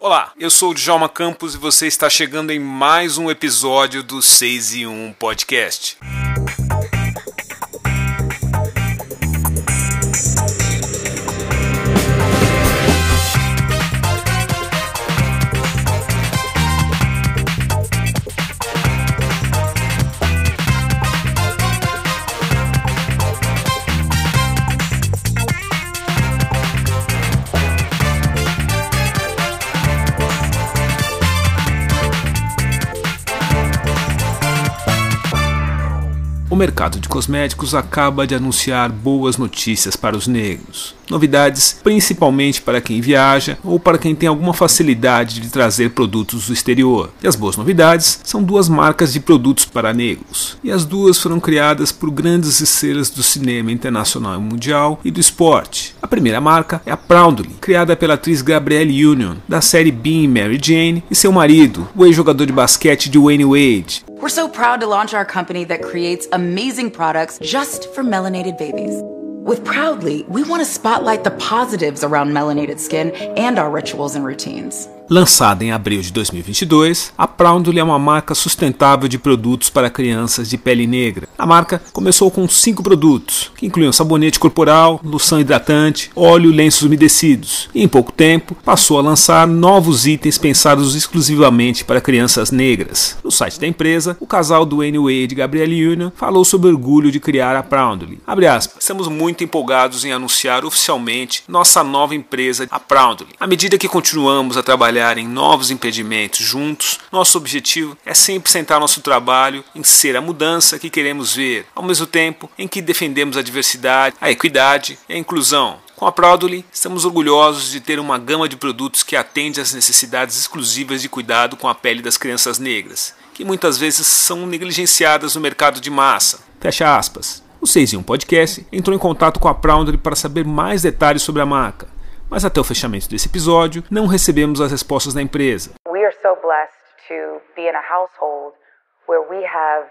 Olá, eu sou o Djalma Campos e você está chegando em mais um episódio do 6 e 1 Podcast. Mercado de cosméticos acaba de anunciar boas notícias para os negros. Novidades principalmente para quem viaja ou para quem tem alguma facilidade de trazer produtos do exterior. E as boas novidades são duas marcas de produtos para negros. E as duas foram criadas por grandes estrelas do cinema internacional e mundial e do esporte. A primeira marca é a Proudly, criada pela atriz Gabrielle Union, da série Being Mary Jane, e seu marido, o ex-jogador de basquete Dwayne Wade, We're so proud to launch our company that creates amazing products just for melanated babies. With Proudly, we want to spotlight the positives around melanated skin and our rituals and routines. Lançada em abril de 2022, a Proudly é uma marca sustentável de produtos para crianças de pele negra. A marca começou com cinco produtos, que incluíam sabonete corporal, loção hidratante, óleo e lenços umedecidos, e em pouco tempo passou a lançar novos itens pensados exclusivamente para crianças negras. No site da empresa, o casal Dwayne Wade e Gabrielle Union falou sobre o orgulho de criar a Proudly. Aspas, estamos muito empolgados em anunciar oficialmente nossa nova empresa, a Proudly. À medida que continuamos a trabalhar trabalhar em novos impedimentos juntos, nosso objetivo é sempre centrar nosso trabalho em ser a mudança que queremos ver, ao mesmo tempo em que defendemos a diversidade, a equidade e a inclusão. Com a Proudly, estamos orgulhosos de ter uma gama de produtos que atende às necessidades exclusivas de cuidado com a pele das crianças negras, que muitas vezes são negligenciadas no mercado de massa. Fecha aspas. O 6 em 1 Podcast entrou em contato com a Proudly para saber mais detalhes sobre a marca. Mas até o fechamento desse episódio, não recebemos as respostas da empresa. We are so blessed to be in a household where we have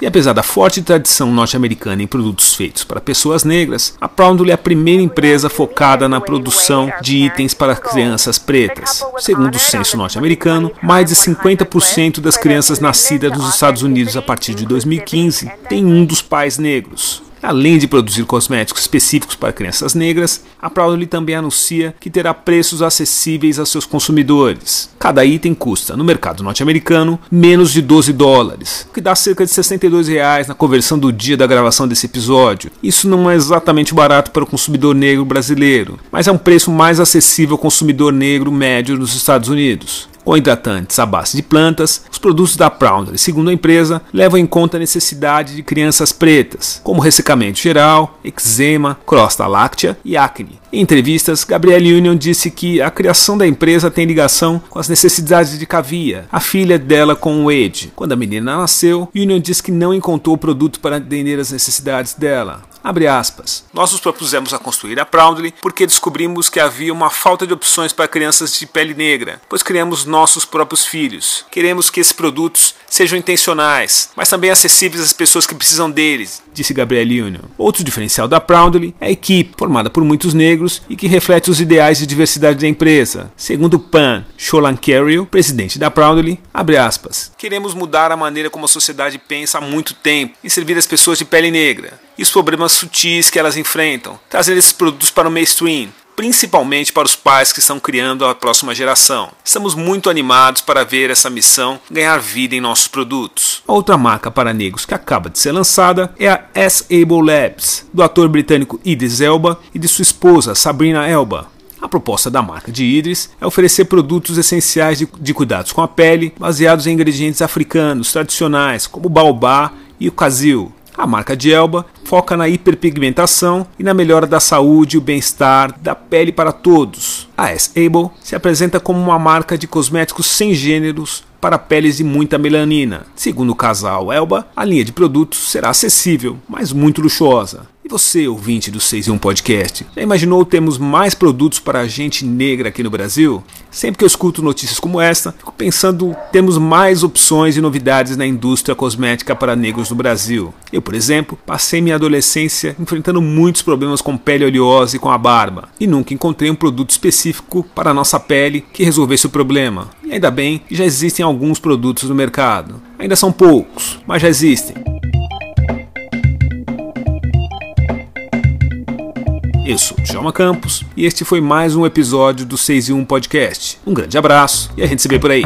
e apesar da forte tradição norte-americana em produtos feitos para pessoas negras, a Proudly é a primeira empresa focada na produção de itens para crianças pretas. Segundo o censo norte-americano, mais de 50% das crianças nascidas nos Estados Unidos a partir de 2015 têm um dos pais negros. Além de produzir cosméticos específicos para crianças negras, a Proudly também anuncia que terá preços acessíveis aos seus consumidores. Cada item custa, no mercado norte-americano, menos de 12 dólares, o que dá cerca de 62 reais na conversão do dia da gravação desse episódio. Isso não é exatamente barato para o consumidor negro brasileiro, mas é um preço mais acessível ao consumidor negro médio nos Estados Unidos com hidratantes à base de plantas, os produtos da Proudly, segundo a empresa, levam em conta a necessidade de crianças pretas, como ressecamento geral, eczema, crosta láctea e acne. Em entrevistas, Gabrielle Union disse que a criação da empresa tem ligação com as necessidades de Kavia, a filha dela com o Wade. Quando a menina nasceu, Union disse que não encontrou o produto para atender as necessidades dela. Abre aspas. Nós nos propusemos a construir a Proudly porque descobrimos que havia uma falta de opções para crianças de pele negra, pois criamos nossos próprios filhos. Queremos que esses produtos sejam intencionais, mas também acessíveis às pessoas que precisam deles, disse Gabrielle Union. Outro diferencial da Proudly é a equipe, formada por muitos negros e que reflete os ideais de diversidade da empresa. Segundo Pan Cholankerio, presidente da Proudly, abre aspas, queremos mudar a maneira como a sociedade pensa há muito tempo em servir as pessoas de pele negra e os problemas sutis que elas enfrentam, trazendo esses produtos para o mainstream, principalmente para os pais que estão criando a próxima geração. Estamos muito animados para ver essa missão ganhar vida em nossos produtos. Outra marca para negros que acaba de ser lançada é a S-Able Labs, do ator britânico Idris Elba e de sua esposa Sabrina Elba. A proposta da marca de Idris é oferecer produtos essenciais de, de cuidados com a pele, baseados em ingredientes africanos tradicionais, como baobá e o casil, a marca de Elba foca na hiperpigmentação e na melhora da saúde e o bem-estar da pele para todos. A S-Able se apresenta como uma marca de cosméticos sem gêneros para peles de muita melanina. Segundo o casal Elba, a linha de produtos será acessível, mas muito luxuosa. E você, ouvinte do 6 em 1 Podcast, já imaginou termos mais produtos para a gente negra aqui no Brasil? Sempre que eu escuto notícias como esta, fico pensando temos mais opções e novidades na indústria cosmética para negros no Brasil. Eu, por exemplo, passei minha minha adolescência enfrentando muitos problemas com pele oleosa e com a barba, e nunca encontrei um produto específico para a nossa pele que resolvesse o problema. E ainda bem que já existem alguns produtos no mercado. Ainda são poucos, mas já existem. Eu sou Djalma Campos e este foi mais um episódio do 6 e 1 Podcast. Um grande abraço e a gente se vê por aí.